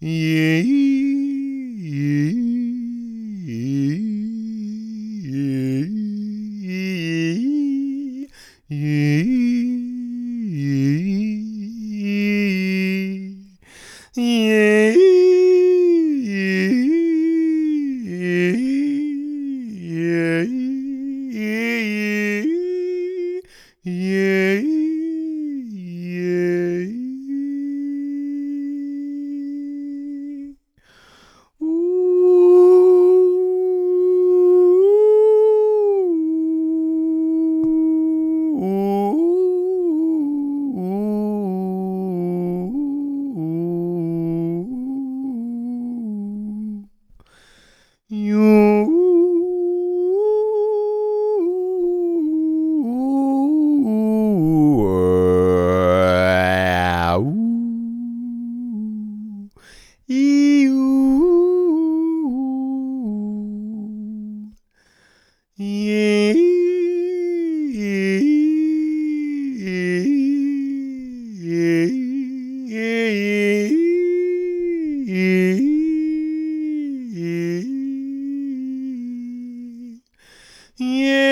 Yeah. Yeah. Yeah. Yeah.